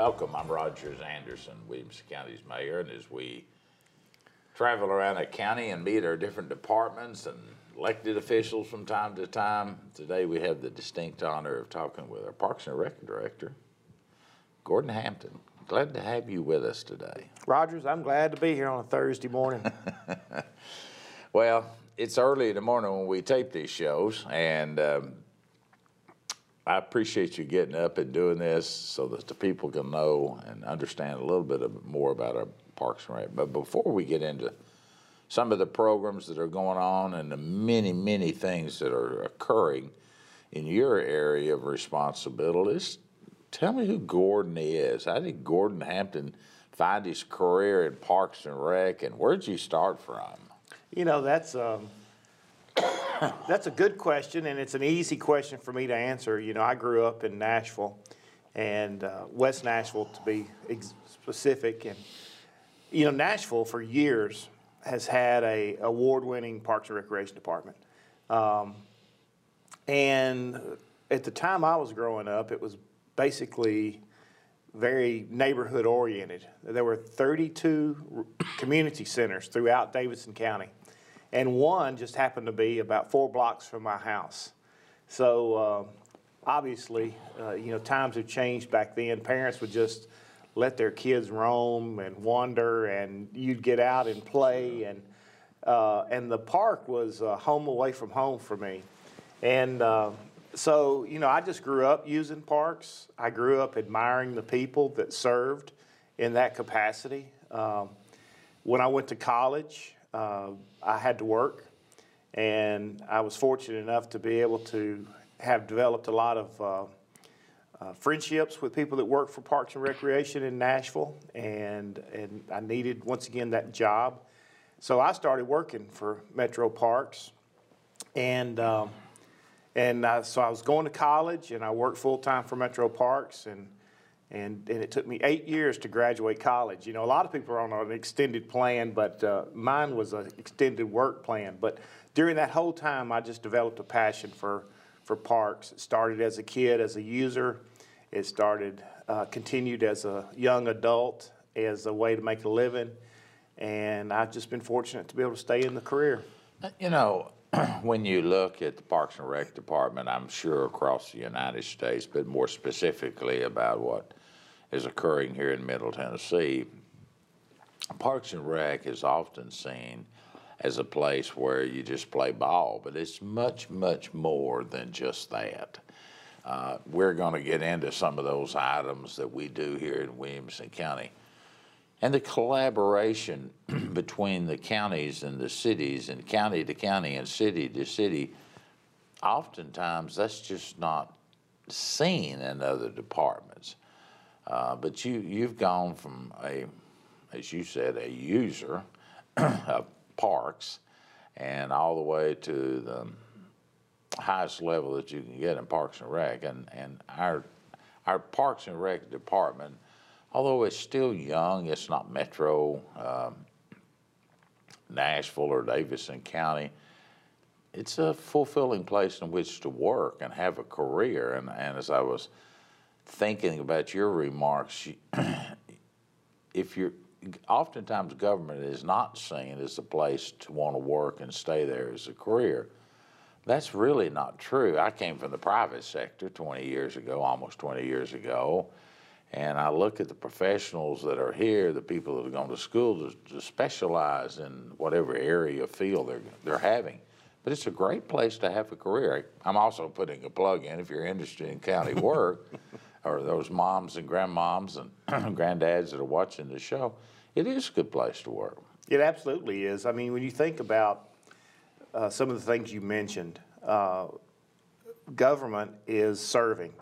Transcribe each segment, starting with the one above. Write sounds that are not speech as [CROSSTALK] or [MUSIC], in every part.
welcome. I'm Rogers Anderson, Williamson County's mayor, and as we travel around the county and meet our different departments and elected officials from time to time, today we have the distinct honor of talking with our Parks and Rec Director, Gordon Hampton. Glad to have you with us today. Rogers, I'm glad to be here on a Thursday morning. [LAUGHS] [LAUGHS] Well, it's early in the morning when we tape these shows, and um, I appreciate you getting up and doing this so that the people can know and understand a little bit more about our Parks and Rec. But before we get into some of the programs that are going on and the many, many things that are occurring in your area of responsibilities, tell me who Gordon is. How did Gordon Hampton find his career in Parks and Rec, and where'd you start from? You know, that's um, that's a good question, and it's an easy question for me to answer. You know, I grew up in Nashville, and uh, West Nashville to be specific, and you know, Nashville for years has had a award-winning Parks and Recreation department. Um, and at the time I was growing up, it was basically very neighborhood oriented. There were 32 community centers throughout Davidson County, and one just happened to be about four blocks from my house. So uh, obviously, uh, you know, times have changed back then. Parents would just let their kids roam and wander, and you'd get out and play, and uh, and the park was home away from home for me. And uh, so, you know, I just grew up using parks. I grew up admiring the people that served in that capacity. Um, when I went to college, uh, I had to work, and I was fortunate enough to be able to have developed a lot of uh, uh, friendships with people that work for Parks and Recreation in Nashville, and and I needed once again that job, so I started working for Metro Parks, and um, and uh, so I was going to college, and I worked full time for Metro Parks, and and and it took me eight years to graduate college. You know, a lot of people are on an extended plan, but uh, mine was an extended work plan. But during that whole time, I just developed a passion for for parks. It started as a kid, as a user. It started, uh, continued as a young adult, as a way to make a living, and I've just been fortunate to be able to stay in the career. You know, [CLEARS THROAT] when you look at the Parks and Rec Department, I'm sure across the United States, but more specifically about what is occurring here in Middle Tennessee, Parks and Rec is often seen as a place where you just play ball, but it's much, much more than just that. Uh, we're going to get into some of those items that we do here in Williamson County. And the collaboration [CLEARS THROAT] between the counties and the cities and county to county and city to city, oftentimes that's just not seen in other departments. Uh, but you, you've gone from a, as you said, a user [CLEARS THROAT] of parks and all the way to the highest level that you can get in Parks and Rec. And, and our, our Parks and Rec department, although it's still young, it's not Metro um, Nashville or Davidson County. It's a fulfilling place in which to work and have a career. And, and as I was thinking about your remarks, you- [CLEARS THROAT] if you're oftentimes government is not seen as a place to want to work and stay there as a career. That's really not true. I came from the private sector 20 years ago, almost 20 years ago, and I look at the professionals that are here, the people that are going to school to, to specialize in whatever area of field they're, they're having. But it's a great place to have a career. I'm also putting a plug in if you're interested in county [LAUGHS] work, or those moms and grandmoms and [CLEARS THROAT] granddads that are watching the show. It is a good place to work. It absolutely is. I mean, when you think about uh, some of the things you mentioned, uh, government is serving,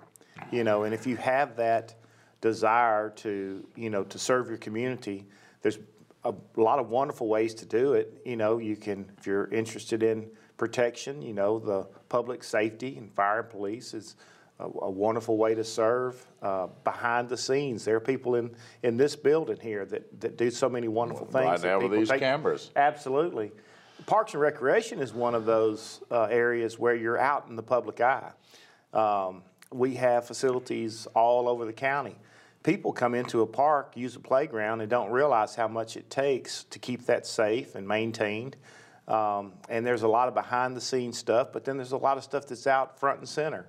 you know, and if you have that desire to, you know, to serve your community, there's a lot of wonderful ways to do it. You know, you can, if you're interested in protection, you know, the public safety and fire and police is a, a wonderful way to serve. Uh, behind the scenes, there are people in, in this building here that, that do so many wonderful things. Right now with these take- cameras. Absolutely. Parks and Recreation is one of those uh, areas where you're out in the public eye. Um, we have facilities all over the county. people come into a park, use a playground, and don't realize how much it takes to keep that safe and maintained. Um, and there's a lot of behind the scenes stuff, but then there's a lot of stuff that's out front and center.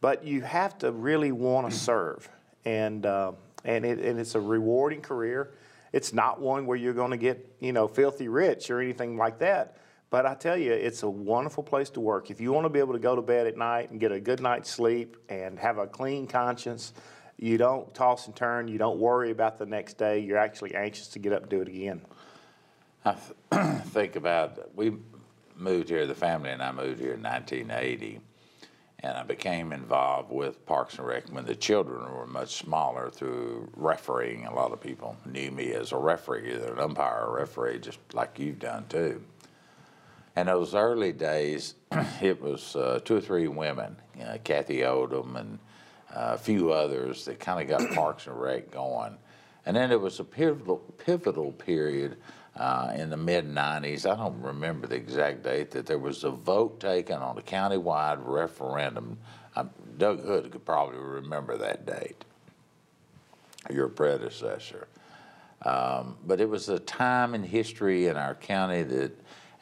But you have to really want [CLEARS THROAT] to serve, and uh, and it, and it's a rewarding career. It's not one where you're going to get you know filthy rich or anything like that. But I tell you, it's a wonderful place to work. If you want to be able to go to bed at night and get a good night's sleep and have a clean conscience, you don't toss and turn. You don't worry about the next day. You're actually anxious to get up and do it again. I th- [CLEARS THROAT] think about, we moved here, the family and I moved here in 1980, and I became involved with Parks and Rec when the children were much smaller through refereeing. A lot of people knew me as a referee, either an umpire or a referee, just like you've done too. And those early days, [CLEARS THROAT] it was uh, two or three women, you know, Kathy Odom and uh, a few others that kind of got Parks and Rec going. And then it was a pivotal, pivotal period uh, in the mid 90s. I don't remember the exact date that there was a vote taken on a countywide referendum. Um, Doug Hood could probably remember that date, your predecessor. Um, but it was a time in history in our county that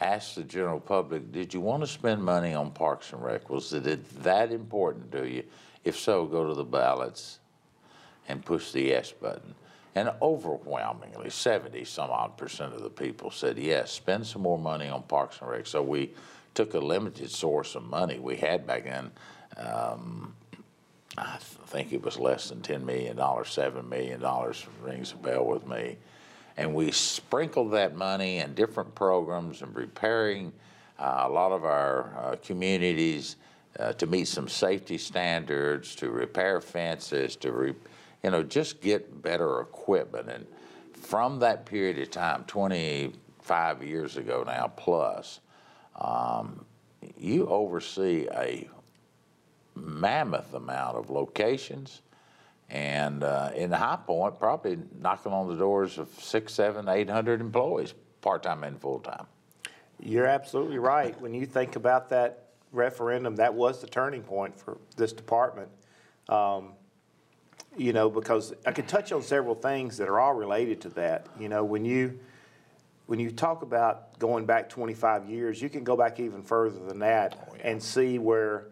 asked the general public, did you want to spend money on Parks and Rec? Was it that important to you? If so, go to the ballots and push the yes button. And overwhelmingly, 70 some odd percent of the people said yes, spend some more money on Parks and Rec. So we took a limited source of money we had back then. Um, I think it was less than $10 million, $7 million rings a bell with me. And we sprinkled that money in different programs and repairing uh, a lot of our uh, communities uh, to meet some safety standards, to repair fences, to you know just get better equipment. And from that period of time, 25 years ago now plus, um, you oversee a mammoth amount of locations. And uh, in high point, probably knocking on the doors of six, seven, eight hundred employees, part time and full time. You're absolutely right. When you think about that referendum, that was the turning point for this department. Um, you know, because I could touch on several things that are all related to that. You know, when you when you talk about going back 25 years, you can go back even further than that oh, and see where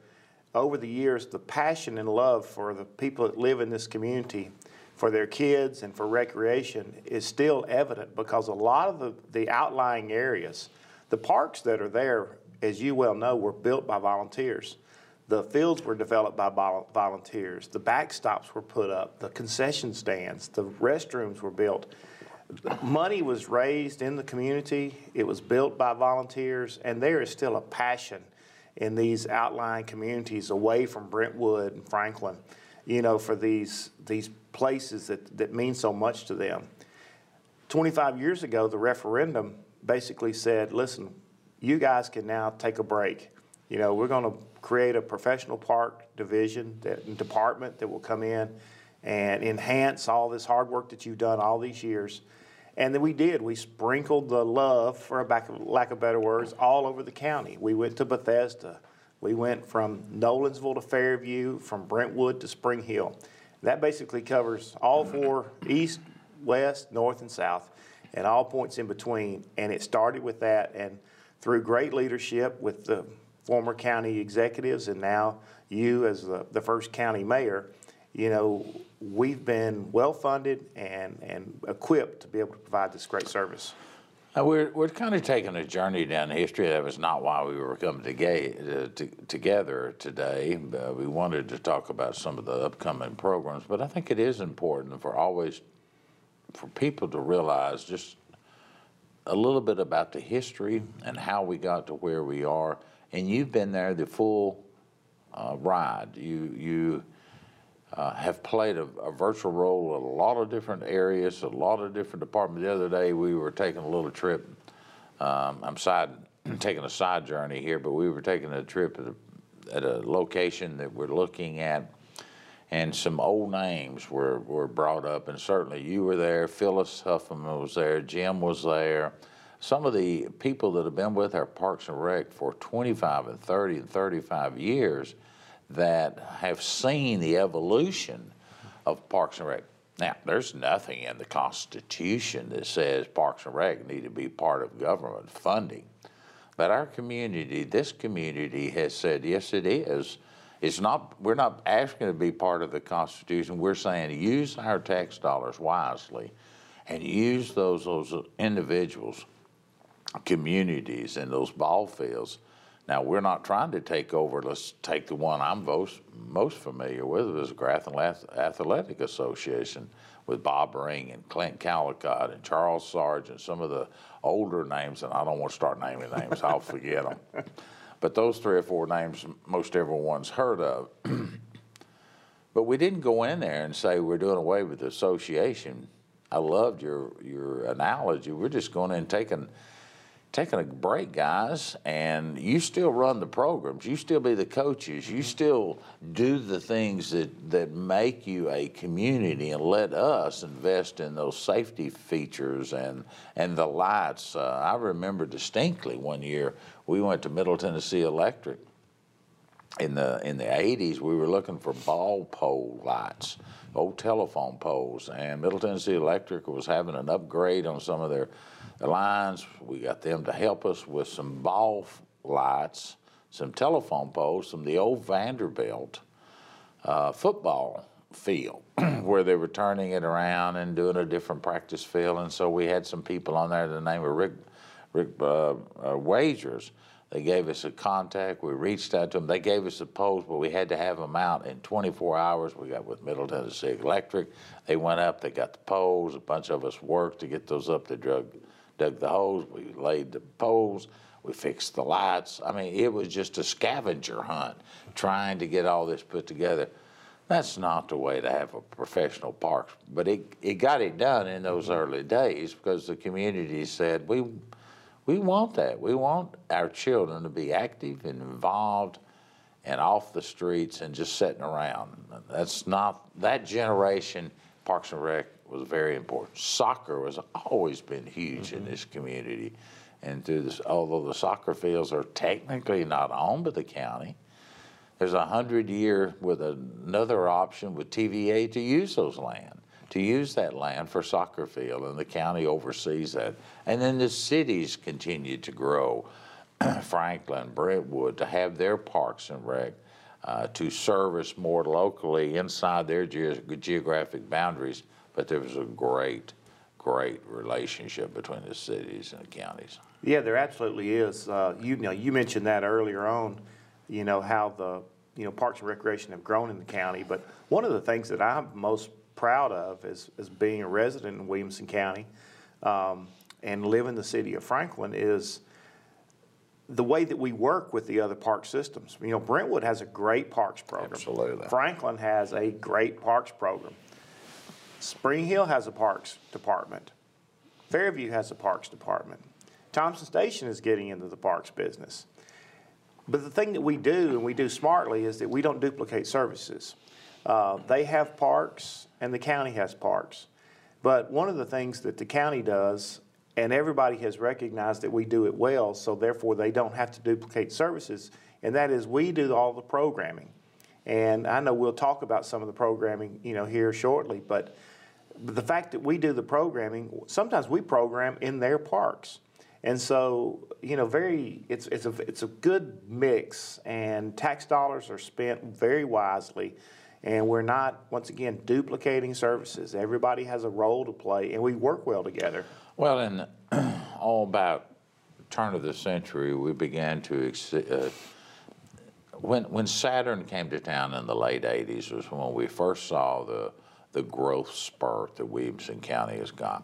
over the years the passion and love for the people that live in this community for their kids and for recreation is still evident because a lot of the, the outlying areas, the parks that are there as you well know, were built by volunteers. The fields were developed by volunteers. The backstops were put up. The concession stands, the restrooms were built. Money was raised in the community. It was built by volunteers, and there is still a passion in these outlying communities away from Brentwood and Franklin, you know, for these these places that, that mean so much to them. 25 years ago, the referendum basically said, listen, you guys can now take a break. You know, we're going to create a professional park division, that, department that will come in and enhance all this hard work that you've done all these years. And then we did. We sprinkled the love, for a lack of, lack of better words, all over the county. We went to Bethesda. We went from Nolensville to Fairview, from Brentwood to Spring Hill. That basically covers all four east, west, north, and south, and all points in between. And it started with that. And through great leadership with the former county executives and now you as the, the first county mayor, you know, we've been well funded and, and equipped to be able to provide this great service. We're, we're kind of taking a journey down the history. That was not why we were coming to, uh, to, together today. Uh, we wanted to talk about some of the upcoming programs, but I think it is important for always for people to realize just a little bit about the history and how we got to where we are. And you've been there the full uh, ride. You you uh, have played a, a, virtual role in a lot of different areas, a lot of different departments. The other day we were taking a little trip. Um, I'm side [CLEARS THROAT] taking a side journey here, but we were taking a trip at a, at a location that we're looking at and some old names were, were brought up, and certainly you were there. Phyllis Huffman was there. Jim was there. Some of the people that have been with our Parks and Rec for 25 and 30 and 35 years that have seen the evolution of Parks and Rec. Now, there's nothing in the Constitution that says Parks and Rec need to be part of government funding. But our community, this community has said, yes, it is. It's not, we're not asking to be part of the Constitution. We're saying use our tax dollars wisely and use those, those individuals, communities, and those ball fields. Now, we're not trying to take over, let's take the one I'm most, most familiar with, is Grafton Athletic Association with Bob Ring and Clint Calicott and Charles Sargent, some of the older names, and I don't want to start naming names, I'll forget them. [LAUGHS] But those three or four names most everyone's heard of. [CLEARS THROAT] but we didn't go in there and say we're doing away with the association. I loved your your analogy. We're just going in and taking taking a break, guys, and you still run the programs. You still be the coaches. You still do the things that, that make you a community and let us invest in those safety features and, and the lights. Uh, I remember distinctly one year we went to Middle Tennessee Electric. In the in the 80s, we were looking for ball pole lights, old telephone poles, and Middle Tennessee Electric was having an upgrade on some of their the lines. We got them to help us with some ball lights, some telephone poles, some the old Vanderbilt uh, football field [CLEARS THROAT] where they were turning it around and doing a different practice field. And so we had some people on there, the name of Rick, Rick uh, uh, Wagers. They gave us a contact. We reached out to them. They gave us a poles, but we had to have them out in 24 hours. We got with Middle Tennessee Electric. They went up. They got the poles. A bunch of us worked to get those up. They drug dug the holes, we laid the poles, we fixed the lights. I mean, it was just a scavenger hunt trying to get all this put together. That's not the way to have a professional parks, but it, it got it done in those early days because the community said, we, we want that. We want our children to be active and involved and off the streets and just sitting around. That's not, that generation, Parks and Rec was very important. Soccer has always been huge mm-hmm. in this community. And through this, although the soccer fields are technically not owned by the county, there's a hundred year with another option with TVA to use those land, to use that land for soccer field, and the county oversees that. And then the cities continue to grow, [CLEARS THROAT] Franklin, Brentwood, to have their parks and rec. Uh, to service more locally inside their ge- geographic boundaries but there was a great, great relationship between the cities and the counties. Yeah, there absolutely is. Uh, you, you know, you mentioned that earlier on, you know, how the, you know, Parks and Recreation have grown in the county. But one of the things that I'm most proud of is, is being a resident in Williamson County um, and live in the city of Franklin is the way that we work with the other park systems. You know, Brentwood has a great parks program. Absolutely. Franklin has a great parks program. Spring Hill has a parks department. Fairview has a parks department. Thompson Station is getting into the parks business. But the thing that we do, and we do smartly, is that we don't duplicate services. Uh, they have parks, and the county has parks. But one of the things that the county does, and everybody has recognized that we do it well, so therefore they don't have to duplicate services, and that is we do all the programming. And I know we'll talk about some of the programming, you know, here shortly, but the fact that we do the programming, sometimes we program in their parks. And so, you know, very it's it's a it's a good mix and tax dollars are spent very wisely and we're not once again duplicating services. Everybody has a role to play and we work well together. Well, in [CLEARS THROAT] all about turn of the century, we began to uh, when when Saturn came to town in the late '80s was when we first saw the the growth spurt that Williamson County has got.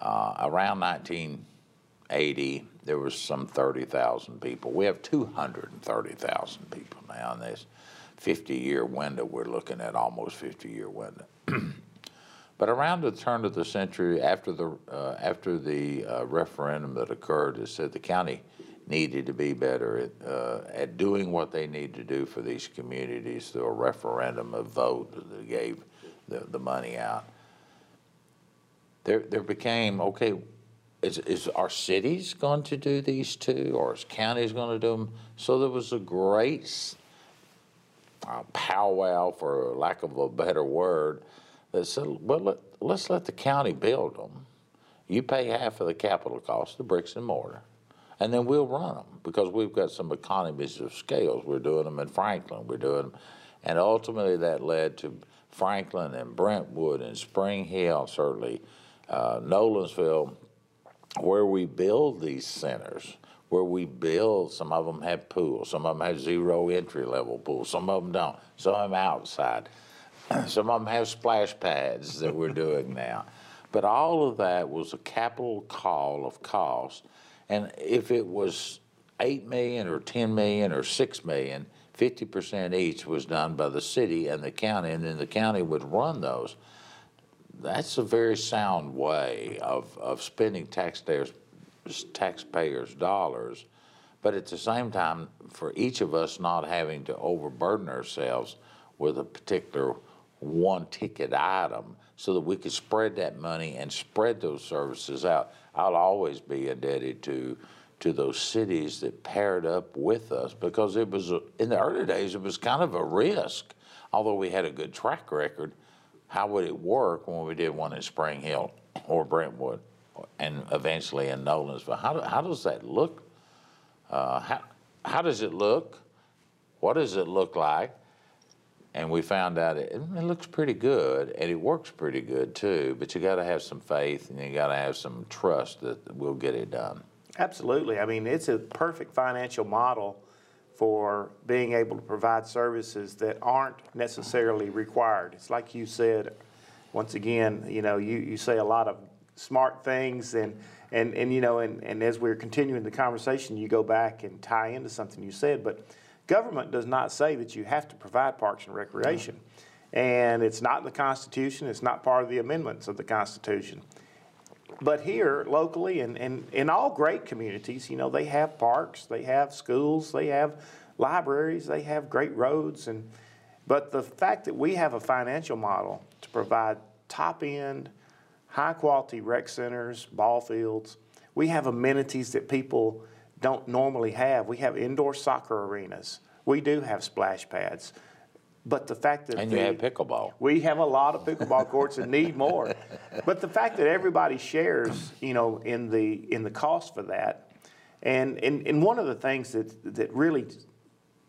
Uh, around 1980, there was some 30,000 people. We have 230,000 people now in this 50-year window. We're looking at almost 50-year window. [CLEARS THROAT] but around the turn of the century, after the uh, after the uh, referendum that occurred, it said the county needed to be better at, uh, at doing what they need to do for these communities through a referendum, a vote that gave the, the money out. There, there became, okay, is, is our cities going to do these too, or is counties going to do them? So there was a great uh, powwow, for lack of a better word, that said, well, let, let's let the county build them. You pay half of the capital cost, the bricks and mortar, and then we'll run them because we've got some economies of scales. We're doing them in Franklin, we're doing them, and ultimately that led to Franklin and Brentwood and Spring Hill, certainly uh, Nolensville, where we build these centers, where we build, some of them have pools, some of them have zero entry level pools, some of them don't, some of them outside, some of them have splash pads that we're doing now. But all of that was a capital call of cost. And if it was eight million or ten million or six million, fifty percent each was done by the city and the county, and then the county would run those that's a very sound way of, of spending taxpayers, taxpayers' dollars. But at the same time, for each of us not having to overburden ourselves with a particular one ticket item so that we could spread that money and spread those services out. I'll always be indebted to to those cities that paired up with us because it was in the early days it was kind of a risk although we had a good track record how would it work when we did one in Spring Hill or Brentwood and eventually in Nolensville? How, how does that look? Uh, how, how does it look? What does it look like? And we found out it, it looks pretty good and it works pretty good too, but you got to have some faith and you got to have some trust that we'll get it done. Absolutely. I mean, it's a perfect financial model for being able to provide services that aren't necessarily required. It's like you said, once again, you know, you, you say a lot of smart things and, and, and you know, and, and as we're continuing the conversation, you go back and tie into something you said, but government does not say that you have to provide parks and recreation. And it's not in the Constitution, it's not part of the amendments of the Constitution. But here, locally, and, and in all great communities, you know, they have parks, they have schools, they have libraries, they have great roads. And, but the fact that we have a financial model to provide top end, high quality rec centers, ball fields, we have amenities that people don't normally have. We have indoor soccer arenas, we do have splash pads. But the fact that And the, you have pickleball. we have a lot of pickleball courts and need more. [LAUGHS] But the fact that everybody shares, you know, in the in the cost for that, and and, and one of the things that that really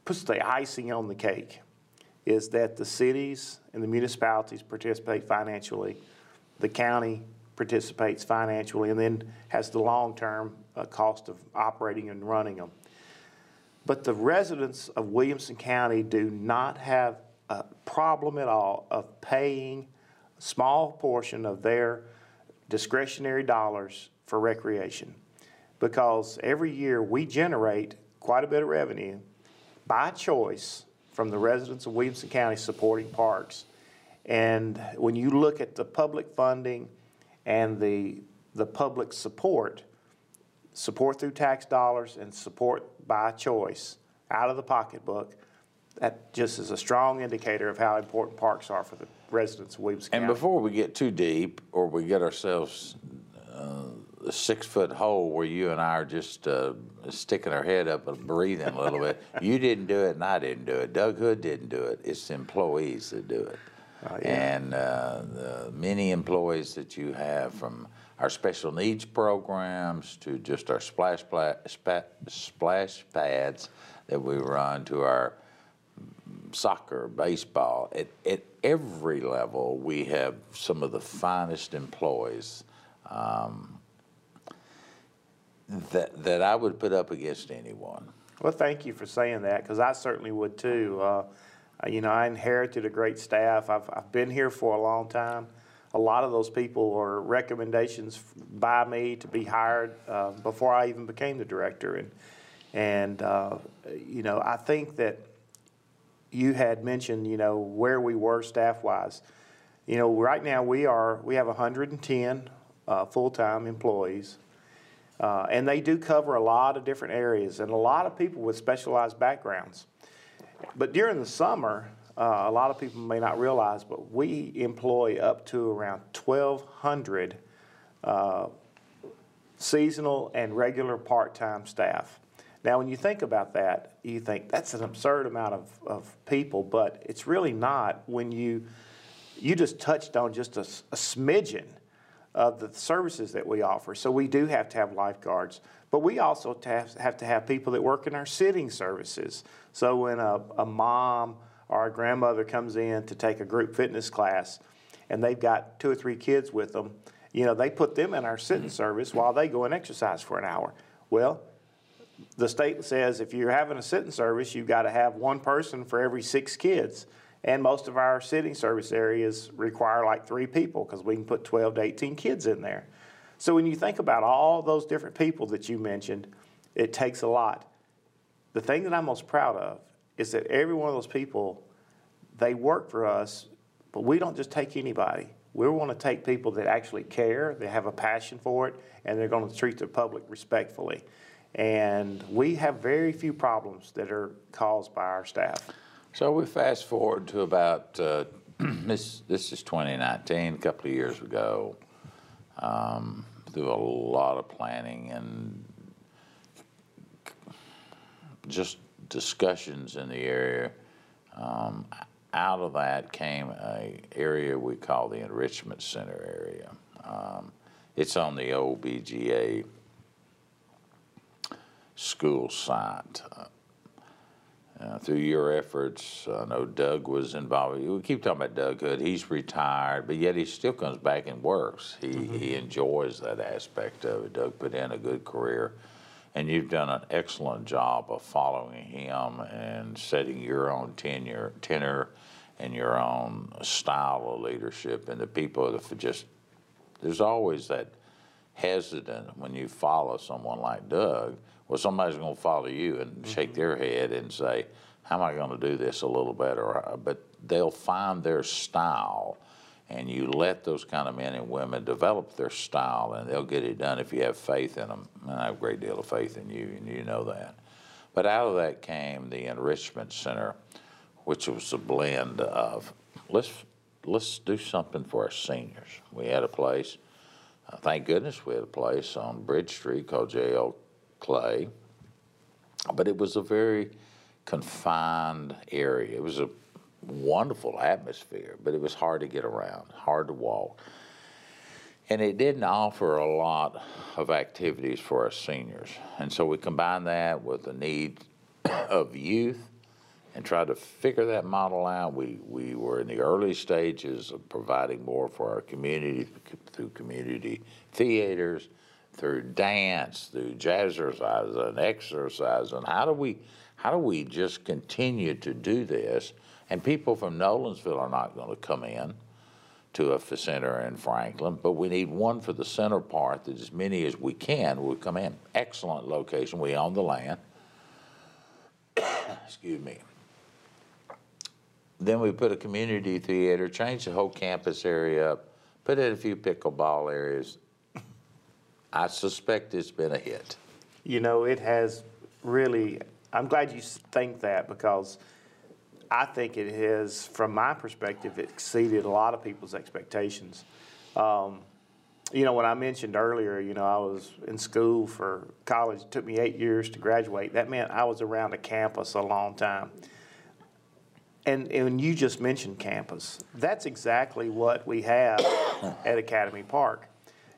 puts the icing on the cake is that the cities and the municipalities participate financially, the county participates financially, and then has the long term uh, cost of operating and running them. But the residents of Williamson County do not have a problem at all of paying a small portion of their discretionary dollars for recreation. Because every year we generate quite a bit of revenue by choice from the residents of Williamson County supporting parks. And when you look at the public funding and the, the public support, support through tax dollars and support by choice out of the pocketbook, that just is a strong indicator of how important parks are for the residents of Williamson And before we get too deep, or we get ourselves uh, a six-foot hole where you and I are just uh, sticking our head up and breathing a little bit, you didn't do it and I didn't do it. Doug Hood didn't do it. It's the employees that do it. Oh, yeah. And uh, the many employees that you have from our special needs programs to just our splash, pla- spa- splash pads that we run to our soccer, baseball, at, at every level, we have some of the finest employees um, that, that I would put up against anyone. Well, thank you for saying that, because I certainly would too. Uh, you know, I inherited a great staff. I've, I've been here for a long time. A lot of those people are recommendations by me to be hired uh, before I even became the director. And, and uh, you know, I think that you had mentioned, you know, where we were staff-wise. You know, right now we are, we have 110 uh, full-time employees. Uh, and they do cover a lot of different areas and a lot of people with specialized backgrounds. But during the summer, uh, a lot of people may not realize, but we employ up to around 1,200 uh, seasonal and regular part-time staff. Now, when you think about that, you think that's an absurd amount of, of people, but it's really not when you you just touched on just a smidgen of the services that we offer. So we do have to have lifeguards, but we also have, to have people that work in our sitting services. So when a, a mom or a grandmother comes in to take a group fitness class, and they've got two or three kids with them, you know, they put them in our sitting mm-hmm. service while they go and exercise for an hour. Well, the state says if you're having a sitting service, you've got to have one person for every six kids. And most of our sitting service areas require like three people because we can put 12 to 18 kids in there. So when you think about all those different people that you mentioned, it takes a lot. The thing that I'm most proud of is that every one of those people, they work for us, but we don't just take anybody. We want to take people that actually care, they have a passion for it, and they're going to treat the public respectfully. And we have very few problems that are caused by our staff. So we fast forward to about, uh, [CLEARS THROAT] this, this is 2019, a couple of years ago, um, through a lot of planning and just discussions in the area. Um, out of that came a area we call the enrichment center area. Um, it's on the old BGA school site. Uh, Uh, through your efforts, I know Doug was involved. We keep talking about Doug Hood. He's retired, but yet he still comes back and works. He, mm-hmm. he enjoys that aspect of it. Doug put in a good career, and you've done an excellent job of following him and setting your own tenure, tenor and your own style of leadership. And the people that just there's always that hesitant when you follow someone like Doug. Well, somebody's going to follow you and shake their head and say, "How am I going to do this a little better?" But they'll find their style, and you let those kind of men and women develop their style, and they'll get it done if you have faith in them. And I have a great deal of faith in you, and you know that. But out of that came the enrichment center, which was a blend of let's let's do something for our seniors. We had a place. Uh, thank goodness we had a place on Bridge Street called J.L. Clay, but it was a very confined area. It was a wonderful atmosphere, but it was hard to get around, hard to walk. And it didn't offer a lot of activities for our seniors. And so we combined that with the need [COUGHS] of youth and tried to figure that model out. We, we were in the early stages of providing more for our community through community theaters, through dance, through jazzercise and exercise. And how do we how do we just continue to do this? And people from Nolensville are not going to come in to a center in Franklin, but we need one for the center part that as many as we can will come in. Excellent location. We own the land. [COUGHS] Excuse me. Then we put a community theater, change the whole campus area up, put in a few pickleball areas. I suspect it's been a hit. You know, it has really, I'm glad you think that because I think it has, from my perspective, exceeded a lot of people's expectations. Um, you know, when I mentioned earlier, you know, I was in school for college. It took me eight years to graduate. That meant I was around a campus a long time. And, and you just mentioned campus. That's exactly what we have at Academy Park.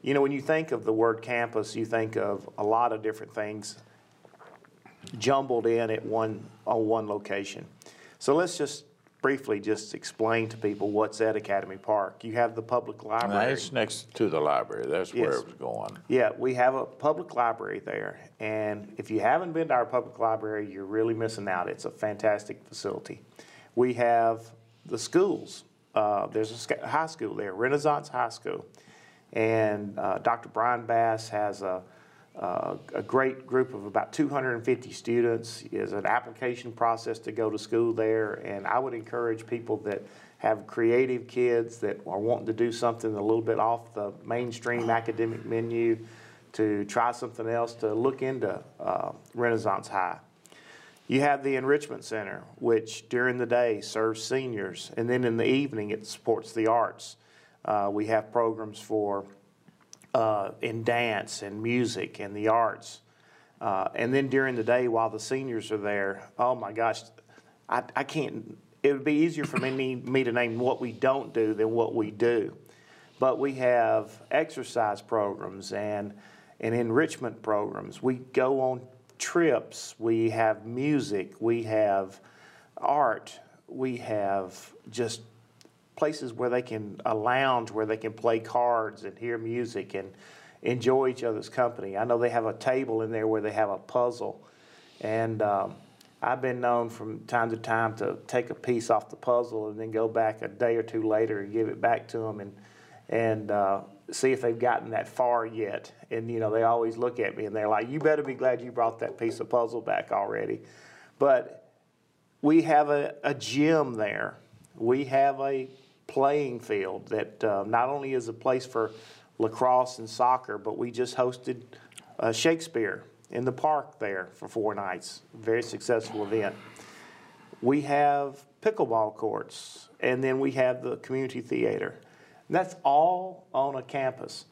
You know, when you think of the word campus, you think of a lot of different things jumbled in at one, on one location. So let's just briefly just explain to people what's at Academy Park. You have the public Now, library. it's next to the library. That's where Yes. it was going. Yeah, we have a public library there, and if you haven't been to our public library, you're really missing out. It's a fantastic facility. We have the schools. Uh, there's a high school there, Renaissance High School, and uh, Dr. Brian Bass has a, a, a great group of about 250 students. Is an application process to go to school there, and I would encourage people that have creative kids that are wanting to do something a little bit off the mainstream academic menu to try something else to look into uh, Renaissance High. You have the Enrichment Center, which during the day serves seniors, and then in the evening it supports the arts. Uh, we have programs for uh, in dance and music and the arts. Uh, and then during the day, while the seniors are there, oh my gosh, I, I can't it would be easier for me, me to name what we don't do than what we do. But we have exercise programs and, and enrichment programs. We go on trips. We have music. We have art. We have just places where they can, a lounge where they can play cards and hear music and enjoy each other's company. I know they have a table in there where they have a puzzle. And um, I've been known from time to time to take a piece off the puzzle and then go back a day or two later and give it back to them and, and uh, see if they've gotten that far yet. And, you know, they always look at me and they're like, you better be glad you brought that piece of puzzle back already. But we have a, a gym there. We have a playing field that uh, not only is a place for lacrosse and soccer, but we just hosted uh, Shakespeare in the park there for four nights. Very successful event. We have pickleball courts, and then we have the community theater. And that's all on a campus.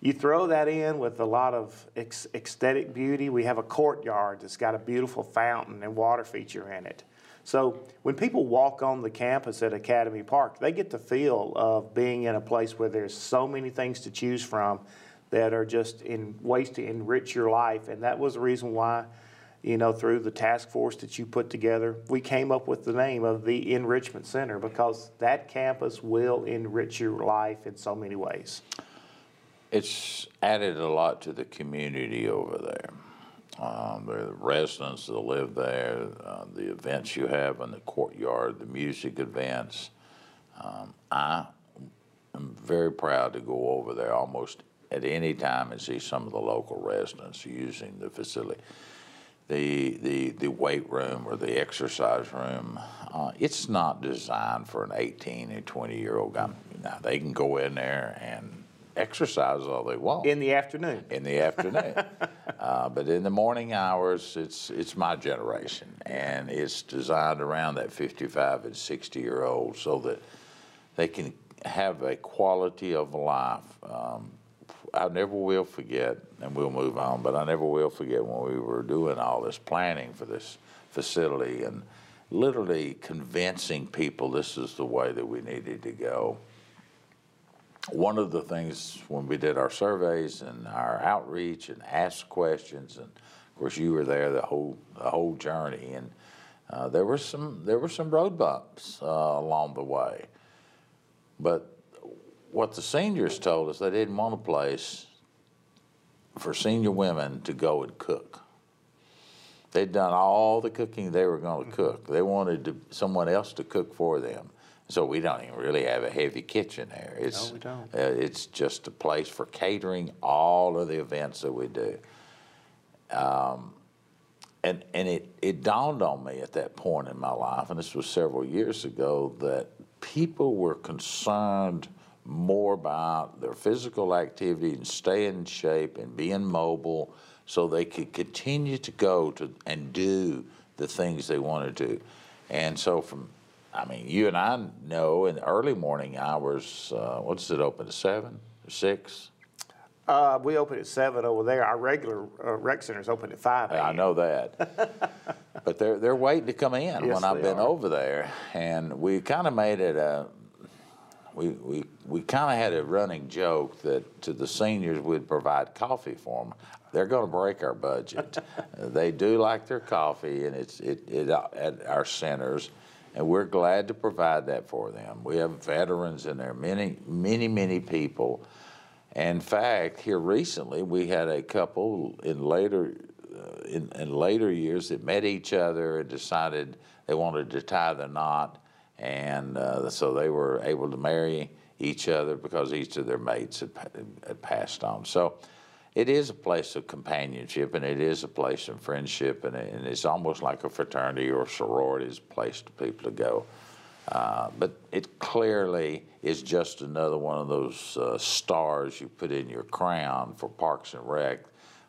You throw that in with a lot of aesthetic beauty. We have a courtyard that's got a beautiful fountain and water feature in it. So when people walk on the campus at Academy Park, they get the feel of being in a place where there's so many things to choose from that are just in ways to enrich your life. And that was the reason why, you know, through the task force that you put together, we came up with the name of the Enrichment Center because that campus will enrich your life in so many ways. It's added a lot to the community over there. Um, the residents that live there, uh, the events you have in the courtyard, the music events. Um, I am very proud to go over there almost at any time and see some of the local residents using the facility. The, the, the weight room or the exercise room, uh, it's not designed for an 18 and 20 year old guy. Now, they can go in there and exercise all they want In the afternoon. in the afternoon. [LAUGHS] uh, but in the morning hours, it's it's my generation, and it's designed around that 55 and 60 year old so that they can have a quality of life. Um, I never will forget, and we'll move on, but I never will forget when we were doing all this planning for this facility and literally convincing people this is the way that we needed to go one of the things when we did our surveys and our outreach and asked questions, and of course you were there the whole the whole journey, and uh, there were some there were some road bumps uh, along the way. But what the seniors told us, they didn't want a place for senior women to go and cook. They'd done all the cooking they were going to cook. They wanted to, someone else to cook for them. So we don't even really have a heavy kitchen there. It's, No, we don't. Uh, it's just a place for catering all of the events that we do. Um, and and it, it dawned on me at that point in my life, and this was several years ago, that people were concerned more about their physical activity and staying in shape and being mobile so they could continue to go to and do the things they wanted to do. And so from I mean, you and I know in the early morning hours, uh, what's it open at seven or six? Uh, we open at seven over there. Our regular uh, rec center's open at five. I know that. [LAUGHS] but they're they're waiting to come in Yes, when I've been are. over there, and we kind of made it a. We, we, we kind of had a running joke that to the seniors we'd provide coffee for them. They're going to break our budget. Uh, [LAUGHS] they do like their coffee, and it's it, it at our centers, and we're glad to provide that for them. We have veterans in there, many many many people. In fact, here recently, we had a couple in later uh, in, in later years that met each other and decided they wanted to tie the knot, and uh, so they were able to marry each other because each of their mates had, had passed on. So it is a place of companionship, and it is a place of friendship, and, and it's almost like a fraternity or sorority's place for people to go. Uh, but it clearly is just another one of those uh, stars you put in your crown for Parks and Rec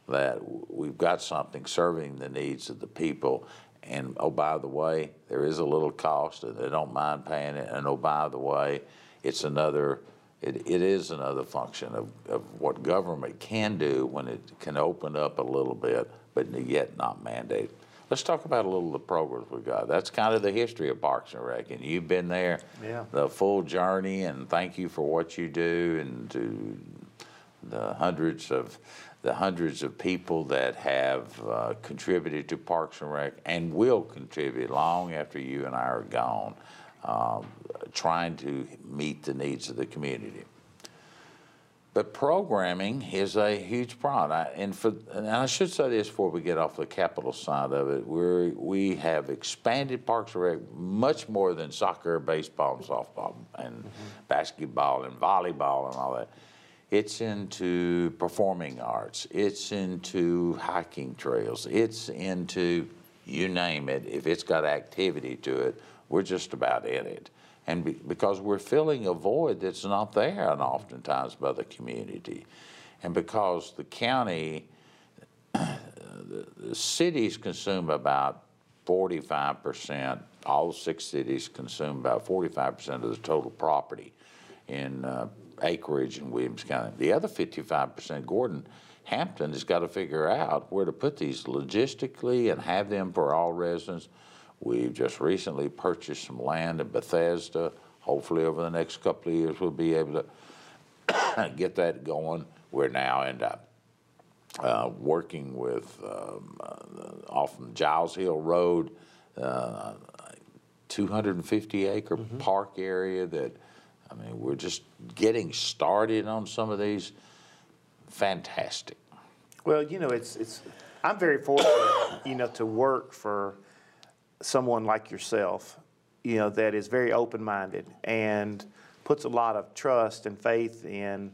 that we've got something serving the needs of the people. And oh, by the way, there is a little cost, and they don't mind paying it. And oh, by the way, it's another. It, it is another function of, of what government can do when it can open up a little bit, but yet not mandate. Let's talk about a little of the programs we've got. That's kind of the history of Parks and Rec, and you've been there Yeah. the full journey. And thank you for what you do, and to the hundreds of the hundreds of people that have uh, contributed to Parks and Rec and will contribute long after you and I are gone, um, trying to meet the needs of the community. But programming is a huge problem. I, and for and I should say this before we get off the capital side of it. We're we have expanded Parks and Rec much more than soccer, baseball, and softball, and basketball and volleyball and all that. It's into performing arts. It's into hiking trails. It's into you name it. If it's got activity to it, we're just about in it. And be, because we're filling a void that's not there and oftentimes by the community. And because the county, [CLEARS THROAT] the, the cities consume about 45%, all six cities consume about 45% of the total property in uh, acreage in Williams County. The other 55%, Gordon Hampton has got to figure out where to put these logistically and have them for all residents. We've just recently purchased some land in Bethesda. Hopefully, over the next couple of years, we'll be able to [COUGHS] get that going. We're now in uh, uh, working with um, uh, off from Giles Hill Road, uh, 250 acre park area that, I mean, we're just getting started on some of these. Fantastic. Well, you know, it's, it's, I'm very fortunate, you know, to work for someone like yourself, you know, that is very open-minded and puts a lot of trust and faith in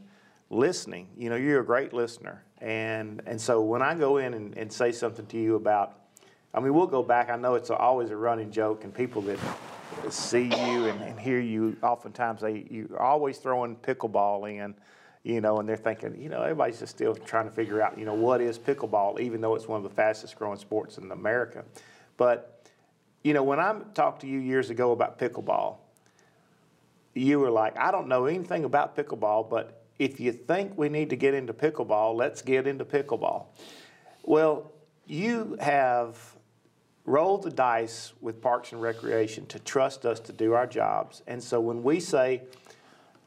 listening. You know, you're a great listener. And, and so when I go in and, and say something to you about, I mean, we'll go back, I know it's always a running joke and people that see you and, and hear you, oftentimes they, you're always throwing pickleball in, you know, and they're thinking, you know, everybody's just still trying to figure out, you know, what is pickleball, even though it's one of the fastest growing sports in America. But, you know, when I talked to you years ago about pickleball, you were like, I don't know anything about pickleball, but if you think we need to get into pickleball, let's get into pickleball. Well, you have rolled the dice with Parks and Recreation to trust us to do our jobs. And so when we say,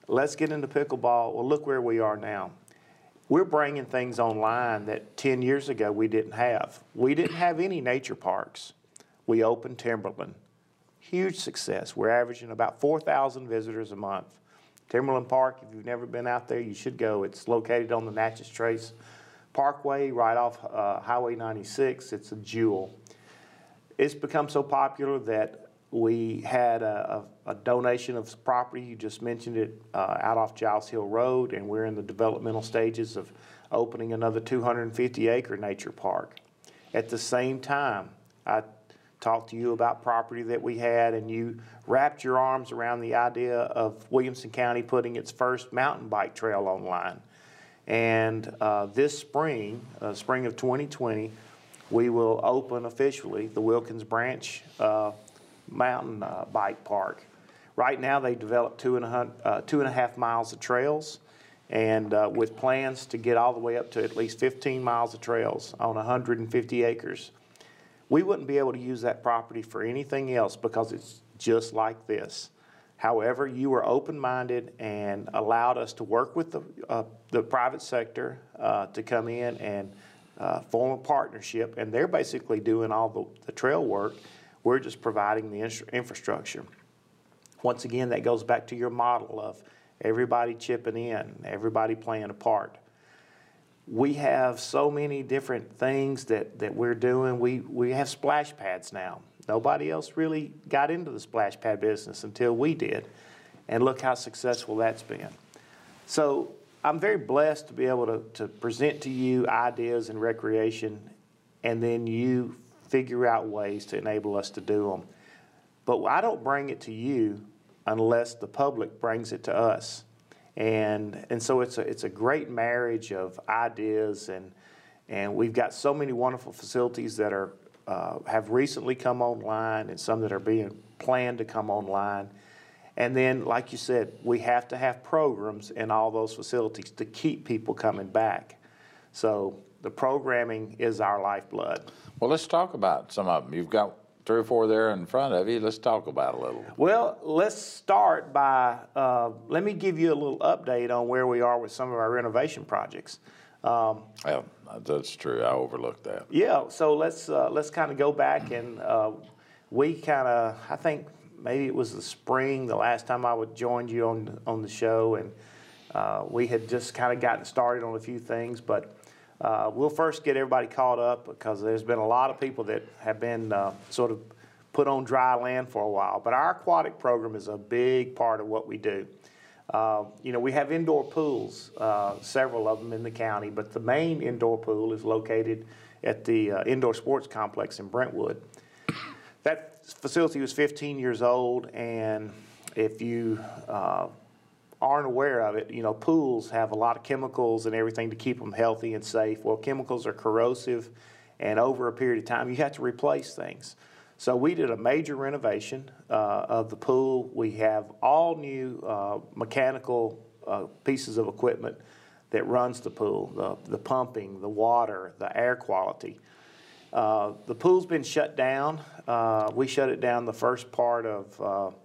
let's get into pickleball, well, look where we are now. We're bringing things online that 10 years ago we didn't have. We didn't have any nature parks. We opened Timberland. Huge success. We're averaging about 4,000 visitors a month. Timberland Park, if you've never been out there, you should go. It's located on the Natchez Trace Parkway, right off uh, Highway 96. It's a jewel. It's become so popular that we had a, a, a donation of property, you just mentioned it, uh, out off Giles Hill Road, and we're in the developmental stages of opening another 250 acre nature park. At the same time, I talked to you about property that we had, and you wrapped your arms around the idea of Williamson County putting its first mountain bike trail online. And uh, this spring, uh, spring of 2020, we will open officially the Wilkins Branch uh, Mountain uh, Bike Park. Right now, they developed two and a, uh, two and a half miles of trails, and uh, with plans to get all the way up to at least 15 miles of trails on 150 acres. We wouldn't be able to use that property for anything else because it's just like this. However, you were open-minded and allowed us to work with the, uh, the private sector uh, to come in and uh, form a partnership, and they're basically doing all the, the trail work. We're just providing the infrastructure. Once again, that goes back to your model of everybody chipping in, everybody playing a part we have so many different things that, that we're doing. We, we have splash pads now. Nobody else really got into the splash pad business until we did. And look how successful that's been. So I'm very blessed to be able to, to present to you ideas and recreation, and then you figure out ways to enable us to do them. But I don't bring it to you unless the public brings it to us. And, and so it's a, it's a great marriage of ideas, and, and we've got so many wonderful facilities that are, uh, have recently come online and some that are being planned to come online. And then, like you said, we have to have programs in all those facilities to keep people coming back. So the programming is our lifeblood. Well, let's talk about some of them. You've got three or four there in front of you. Let's talk about a little. Well, let's start by, uh, let me give you a little update on where we are with some of our renovation projects. Um, Yeah, that's true. I overlooked that. Yeah, so let's, uh, let's kind of go back and, uh, we kind of, I think maybe it was the spring, the last time I would joined you on, on the show, and, uh, we had just kind of gotten started on a few things, but, uh, we'll first get everybody caught up because there's been a lot of people that have been, uh, sort of put on dry land for a while. But our aquatic program is a big part of what we do. Uh, You know, we have indoor pools, uh, several of them in the county, but the main indoor pool is located at the uh, indoor sports complex in Brentwood. That facility was 15 years old, and if you uh, aren't aware of it, you know, pools have a lot of chemicals and everything to keep them healthy and safe. Well, chemicals are corrosive, and over a period of time, you have to replace things. So we did a major renovation uh, of the pool. We have all new uh, mechanical uh, pieces of equipment that runs the pool, the, the pumping, the water, the air quality. Uh, the pool's been shut down. Uh, we shut it down the first part of uh,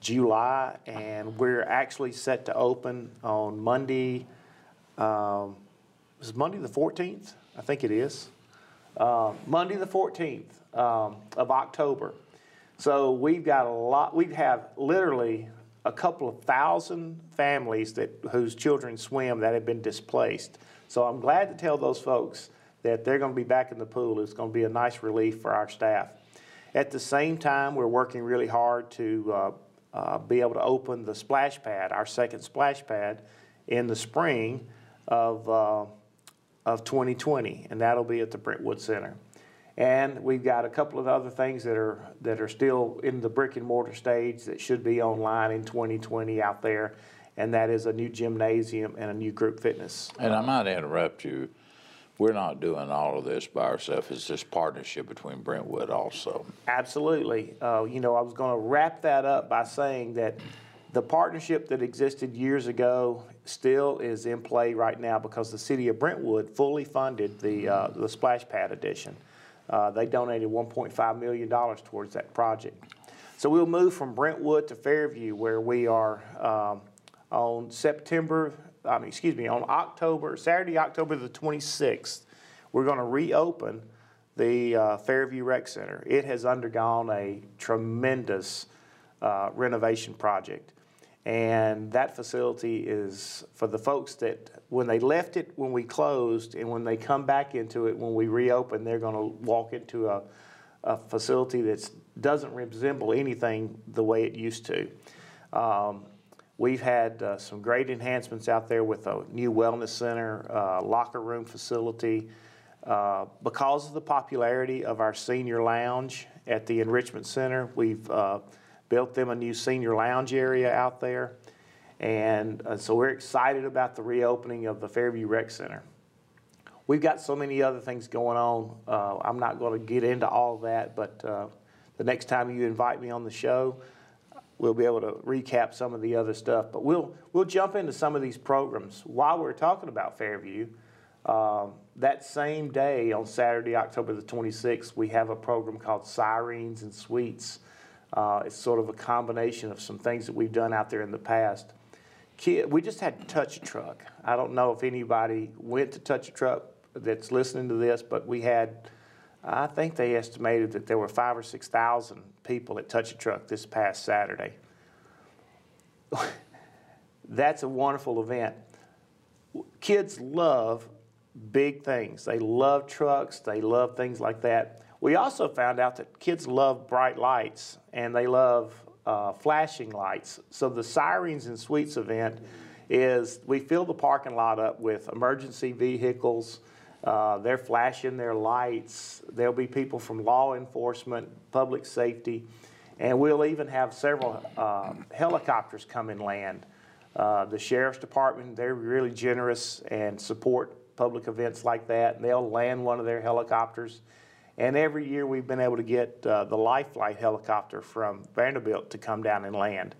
July, and we're actually set to open on Monday. Um, is Monday the 14th? I think it is. Uh, Monday the 14th um, of October. So we've got a lot. We have literally a couple of thousand families that whose children swim that have been displaced. So I'm glad to tell those folks that they're going to be back in the pool. It's going to be a nice relief for our staff. At the same time, we're working really hard to uh, uh, be able to open the splash pad, our second splash pad, in the spring of, uh, of 2020, and that'll be at the Brentwood Center. And we've got a couple of other things that are, that are still in the brick and mortar stage that should be online in 2020 out there, and that is a new gymnasium and a new group fitness. And I might interrupt you. We're not doing all of this by ourselves. It's this partnership between Brentwood also. Absolutely. Uh, you know, I was going to wrap that up by saying that the partnership that existed years ago still is in play right now because the city of Brentwood fully funded the, uh, the splash pad addition. Uh, they donated $1.5 million towards that project. So we'll move from Brentwood to Fairview where we are um, on September, Excuse me, on October, Saturday, October the 26th, we're going to reopen the uh, Fairview Rec Center. It has undergone a tremendous uh, renovation project. And that facility is for the folks that, when they left it when we closed, and when they come back into it when we reopen, they're going to walk into a, a facility that doesn't resemble anything the way it used to. Um, We've had uh, some great enhancements out there with a new wellness center, uh, locker room facility. Uh, because of the popularity of our senior lounge at the Enrichment Center, we've uh, built them a new senior lounge area out there. And uh, so we're excited about the reopening of the Fairview Rec Center. We've got so many other things going on. Uh, I'm not going to get into all of that, but the next time you invite me on the show, we'll be able to recap some of the other stuff. But we'll we'll jump into some of these programs while we're talking about Fairview. Um, that same day on Saturday, October the 26th, we have a program called Sirens and Sweets. Uh, it's sort of a combination of some things that we've done out there in the past. Kid, we just had Touch a Truck. I don't know if anybody went to Touch a Truck that's listening to this, but we had, I think they estimated that there were five or 6,000 people at Touch a Truck this past Saturday. [LAUGHS] That's a wonderful event. Kids love big things. They love trucks, they love things like that. We also found out that kids love bright lights and they love uh, flashing lights. So the Sirens and Sweets event is we fill the parking lot up with emergency vehicles. Uh, they're flashing their lights. There'll be people from law enforcement, public safety, and we'll even have several uh, helicopters come and land. Uh, the sheriff's department, they're really generous and support public events like that. And they'll land one of their helicopters. And every year we've been able to get uh, the Life Flight helicopter from Vanderbilt to come down and land.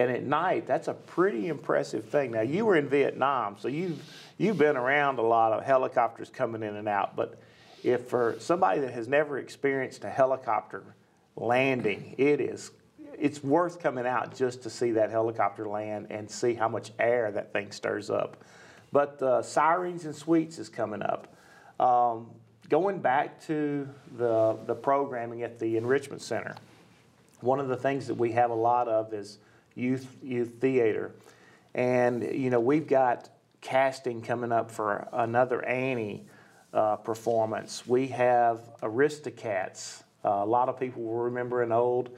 And at night, that's a pretty impressive thing. Now, you were in Vietnam, so you've, you've been around a lot of helicopters coming in and out. But if for somebody that has never experienced a helicopter landing, it is, it's worth coming out just to see that helicopter land and see how much air that thing stirs up. But uh, Sirens and Sweets is coming up. Um, going back to the, the programming at the Enrichment Center, one of the things that we have a lot of is youth youth theater, and you know we've got casting coming up for another Annie uh, performance. We have Aristocats. Uh, a lot of people will remember an old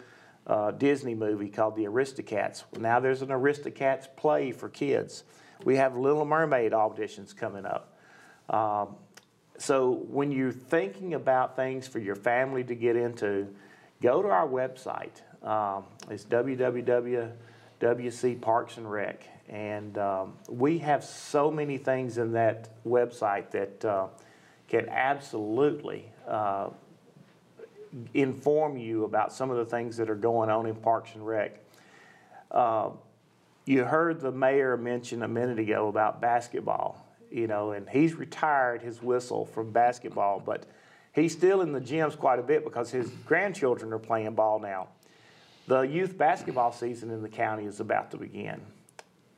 uh, Disney movie called The Aristocats. Now there's an Aristocats play for kids. We have Little Mermaid auditions coming up. Um, so when you're thinking about things for your family to get into, go to our website. Um, it's www.wc Parks and Rec, and um, we have so many things in that website that uh, can absolutely uh, inform you about some of the things that are going on in Parks and Rec. Uh, you heard the mayor mention a minute ago about basketball, you know, and he's retired his whistle from basketball, but he's still in the gyms quite a bit because his grandchildren are playing ball now. The youth basketball season in the county is about to begin.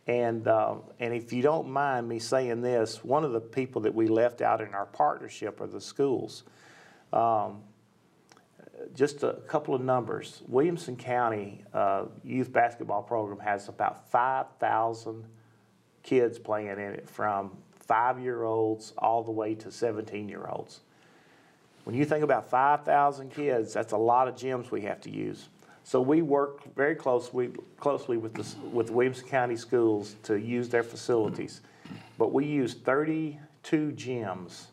And, uh, and if you don't mind me saying this, one of the people that we left out in our partnership are the schools. Um, just a couple of numbers. Williamson County uh, youth basketball program has about 5,000 kids playing in it from five year olds all the way to 17 year olds. When you think about 5,000 kids, that's a lot of gyms we have to use. So we work very closely, closely with, the, with Williamson County schools to use their facilities. But we use 32 gyms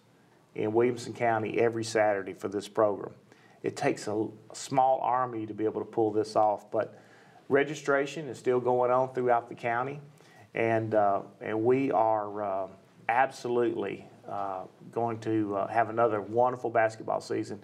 in Williamson County every Saturday for this program. It takes a, a small army to be able to pull this off, but registration is still going on throughout the county, and uh, and we are uh, absolutely uh, going to uh, have another wonderful basketball season.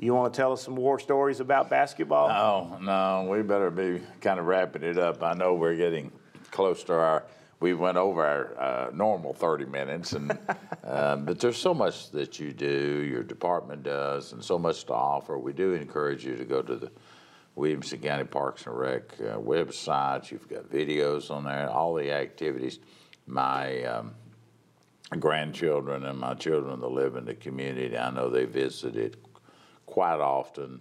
You want to tell us some more stories about basketball? No, no, we better be kind of wrapping it up. I know we're getting close to our, we went over our uh, normal 30 minutes, and [LAUGHS] uh, but there's so much that you do, your department does, and so much to offer. We do encourage you to go to the Williamson County Parks and Rec uh, website. You've got videos on there, all the activities. My um, grandchildren and my children that live in the community, I know they visited quite often.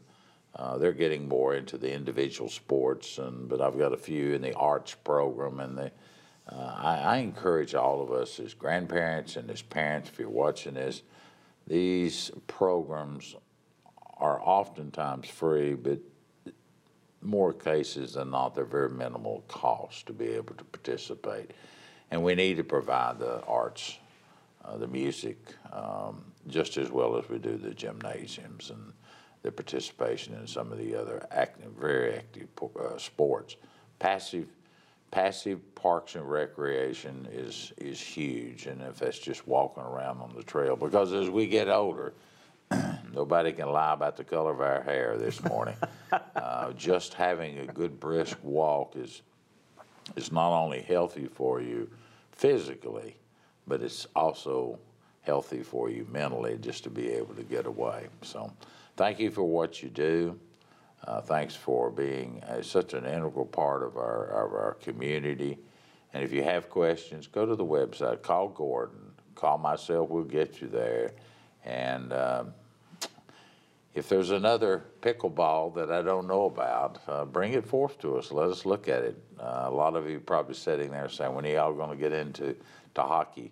Uh, they're getting more into the individual sports, and but I've got a few in the arts program, and they, uh, I, I encourage all of us as grandparents and as parents, if you're watching this, these programs are oftentimes free, but more cases than not, they're very minimal cost to be able to participate. And we need to provide the arts, uh, the music, um, just as well as we do the gymnasiums and the participation in some of the other active, very active uh, sports. Passive, passive parks and recreation is is huge, and if that's just walking around on the trail, because as we get older, [CLEARS THROAT] nobody can lie about the color of our hair this morning. [LAUGHS] uh, just having a good brisk walk is is not only healthy for you physically, but it's also healthy for you mentally just to be able to get away. So, thank you for what you do. Uh, thanks for being uh, such an integral part of our of our community. And if you have questions, go to the website. Call Gordon. Call myself. We'll get you there. And um, if there's another pickleball that I don't know about, uh, bring it forth to us. Let us look at it. Uh, a lot of you probably sitting there saying, "When are y'all going to get into to hockey?"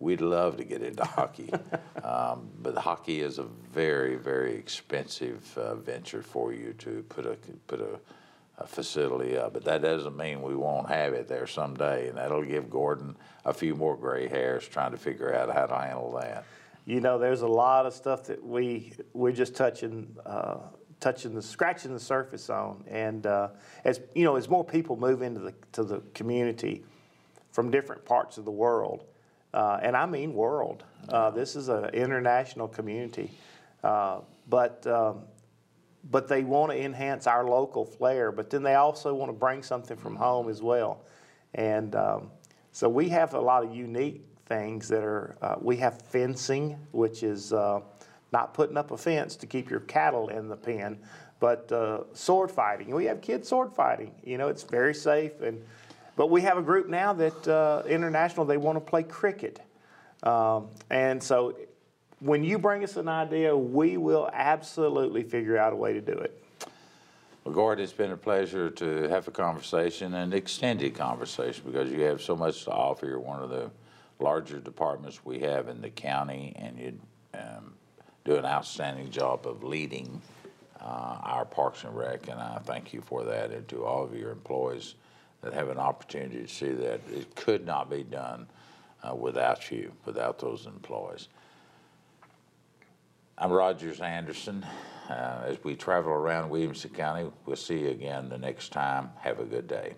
We'd love to get into hockey, [LAUGHS] um, but hockey is a very, very expensive uh, venture for you to put a put a, a, facility up. But that doesn't mean we won't have it there someday, and that'll give Gordon a few more gray hairs trying to figure out how to handle that. You know, there's a lot of stuff that we we're just touching. Uh, touching the scratching the surface on and uh, as you know as more people move into the to the community from different parts of the world uh, and I mean world. Uh, this is an international community. Uh, but um, but they want to enhance our local flair, but then they also want to bring something from home as well. And um, so we have a lot of unique things that are, uh, we have fencing, which is uh, not putting up a fence to keep your cattle in the pen, but uh, sword fighting. We have kids sword fighting. You know, it's very safe. And but we have a group now that uh, international they want to play cricket, um, and so when you bring us an idea, we will absolutely figure out a way to do it. Well, it's been a pleasure to have a conversation, an extended conversation, because you have so much to offer. You're one of the larger departments we have in the county, and you um, do an outstanding job of leading uh, our Parks and Rec, and I thank you for that, and to all of your employees that have an opportunity to see that. It could not be done uh, without you, without those employees. I'm Rogers Anderson. Uh, as we travel around Williamson County, we'll see you again the next time. Have a good day.